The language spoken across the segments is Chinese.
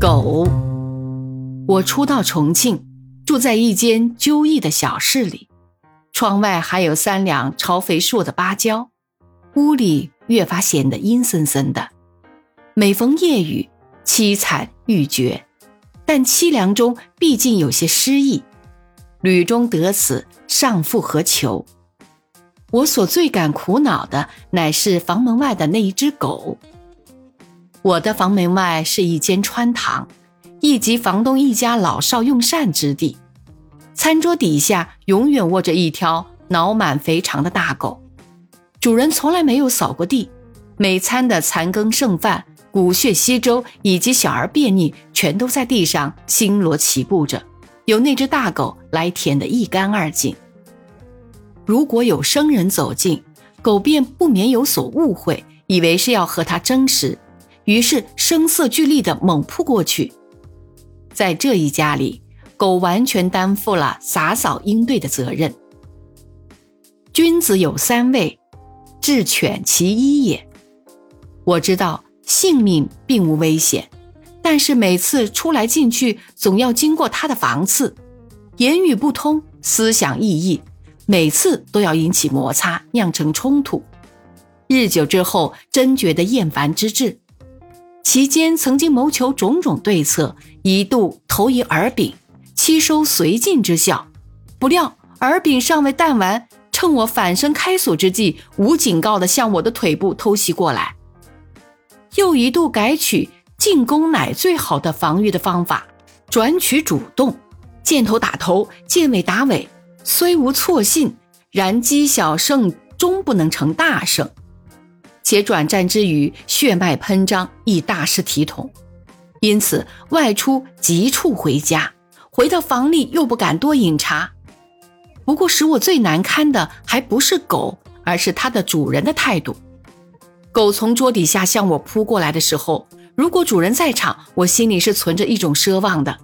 狗。我初到重庆，住在一间旧异的小室里，窗外还有三两朝肥硕的芭蕉，屋里越发显得阴森森的。每逢夜雨，凄惨欲绝，但凄凉中毕竟有些诗意。旅中得此，尚复何求？我所最感苦恼的，乃是房门外的那一只狗。我的房门外是一间穿堂。一级房东一家老少用膳之地，餐桌底下永远卧着一条脑满肥肠的大狗，主人从来没有扫过地，每餐的残羹剩饭、骨血稀粥以及小儿便溺，全都在地上星罗棋布着，由那只大狗来舔得一干二净。如果有生人走近，狗便不免有所误会，以为是要和它争食，于是声色俱厉地猛扑过去。在这一家里，狗完全担负了洒扫应对的责任。君子有三畏，智犬其一也。我知道性命并无危险，但是每次出来进去，总要经过他的房次，言语不通，思想异异，每次都要引起摩擦，酿成冲突。日久之后，真觉得厌烦之至。其间曾经谋求种种对策，一度投以耳柄，期收绥靖之效。不料耳柄尚未弹完，趁我反身开锁之际，无警告地向我的腿部偷袭过来。又一度改取进攻乃最好的防御的方法，转取主动，箭头打头，箭尾打尾，虽无错信，然积小胜终不能成大胜。且转战之余，血脉喷张，亦大失体统，因此外出急处回家，回到房里又不敢多饮茶。不过使我最难堪的，还不是狗，而是它的主人的态度。狗从桌底下向我扑过来的时候，如果主人在场，我心里是存着一种奢望的。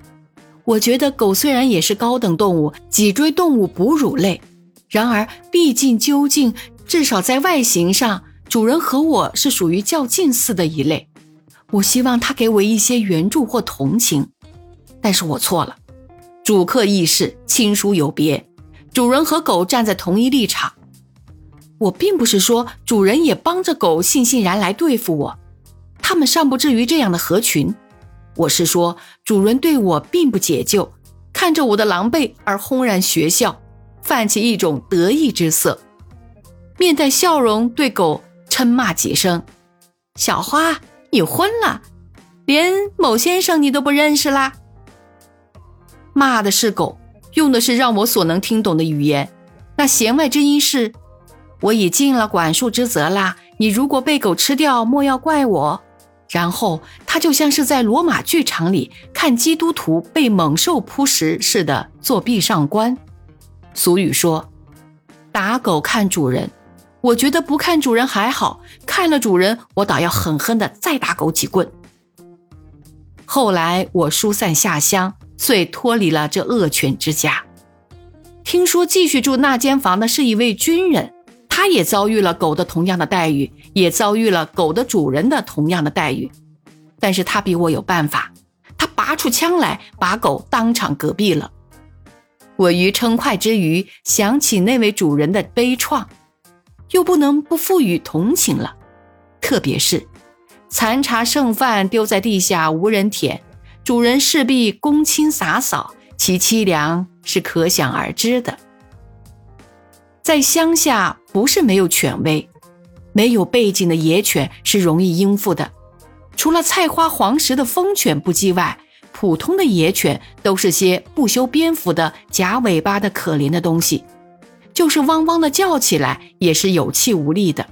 我觉得狗虽然也是高等动物，脊椎动物哺乳类，然而毕竟究竟，至少在外形上。主人和我是属于较近似的一类，我希望他给我一些援助或同情，但是我错了。主客意识亲疏有别，主人和狗站在同一立场。我并不是说主人也帮着狗悻悻然来对付我，他们尚不至于这样的合群。我是说，主人对我并不解救，看着我的狼狈而轰然学笑，泛起一种得意之色，面带笑容对狗。嗔骂几声，小花，你昏了，连某先生你都不认识啦？骂的是狗，用的是让我所能听懂的语言。那弦外之音是：我已尽了管束之责啦，你如果被狗吃掉，莫要怪我。然后他就像是在罗马剧场里看基督徒被猛兽扑食似的作壁上观。俗语说：打狗看主人。我觉得不看主人还好，看了主人，我倒要狠狠的再打狗几棍。后来我疏散下乡，遂脱离了这恶犬之家。听说继续住那间房的是一位军人，他也遭遇了狗的同样的待遇，也遭遇了狗的主人的同样的待遇。但是他比我有办法，他拔出枪来，把狗当场隔毙了。我于称快之余，想起那位主人的悲怆。又不能不赋予同情了，特别是残茶剩饭丢在地下无人舔，主人势必公亲洒扫，其凄凉是可想而知的。在乡下，不是没有犬威，没有背景的野犬是容易应付的，除了菜花黄石的疯犬不计外，普通的野犬都是些不修边幅的假尾巴的可怜的东西。就是汪汪的叫起来，也是有气无力的，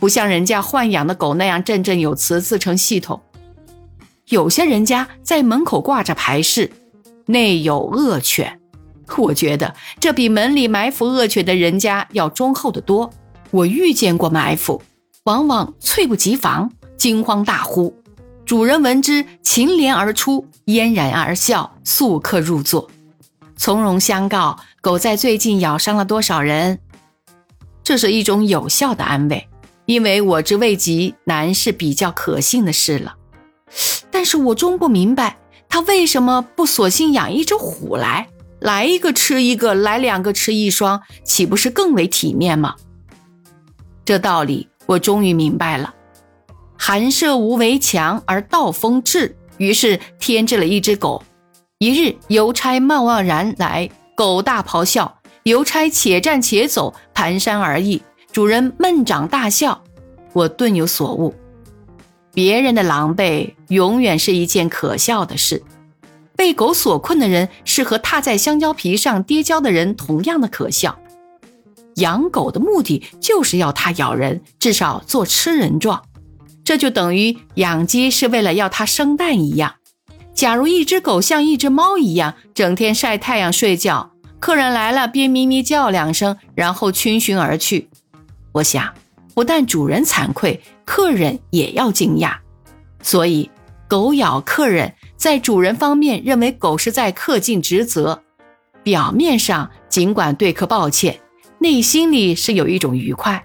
不像人家豢养的狗那样振振有词，自成系统。有些人家在门口挂着牌示，内有恶犬，我觉得这比门里埋伏恶犬的人家要忠厚的多。我遇见过埋伏，往往猝不及防，惊慌大呼，主人闻之，擒连而出，嫣然而笑，速客入座。从容相告，狗在最近咬伤了多少人？这是一种有效的安慰，因为我之未及，难是比较可信的事了。但是我终不明白，他为什么不索性养一只虎来，来一个吃一个，来两个吃一双，岂不是更为体面吗？这道理我终于明白了。寒舍无围墙而道风至，于是添置了一只狗。一日，邮差贸贸然来，狗大咆哮，邮差且战且走，蹒跚而逸。主人闷掌大笑，我顿有所悟。别人的狼狈，永远是一件可笑的事；被狗所困的人，是和踏在香蕉皮上跌跤的人同样的可笑。养狗的目的就是要它咬人，至少做吃人状。这就等于养鸡是为了要它生蛋一样。假如一只狗像一只猫一样，整天晒太阳睡觉，客人来了便咪咪叫两声，然后逡巡而去。我想，不但主人惭愧，客人也要惊讶。所以，狗咬客人，在主人方面认为狗是在恪尽职责，表面上尽管对客抱歉，内心里是有一种愉快。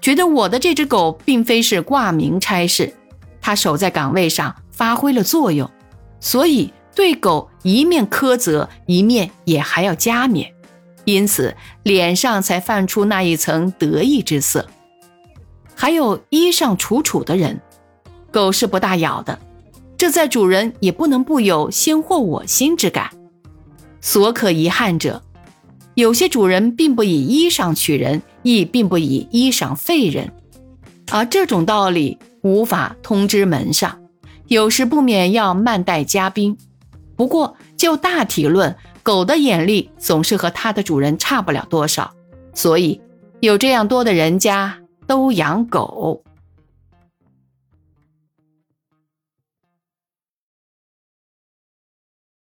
觉得我的这只狗并非是挂名差事，它守在岗位上发挥了作用，所以对狗一面苛责，一面也还要加冕，因此脸上才泛出那一层得意之色。还有衣上楚楚的人，狗是不大咬的，这在主人也不能不有先获我心之感。所可遗憾者。有些主人并不以衣裳取人，亦并不以衣裳废人，而这种道理无法通知门上，有时不免要慢待嘉宾。不过就大体论，狗的眼力总是和它的主人差不了多少，所以有这样多的人家都养狗。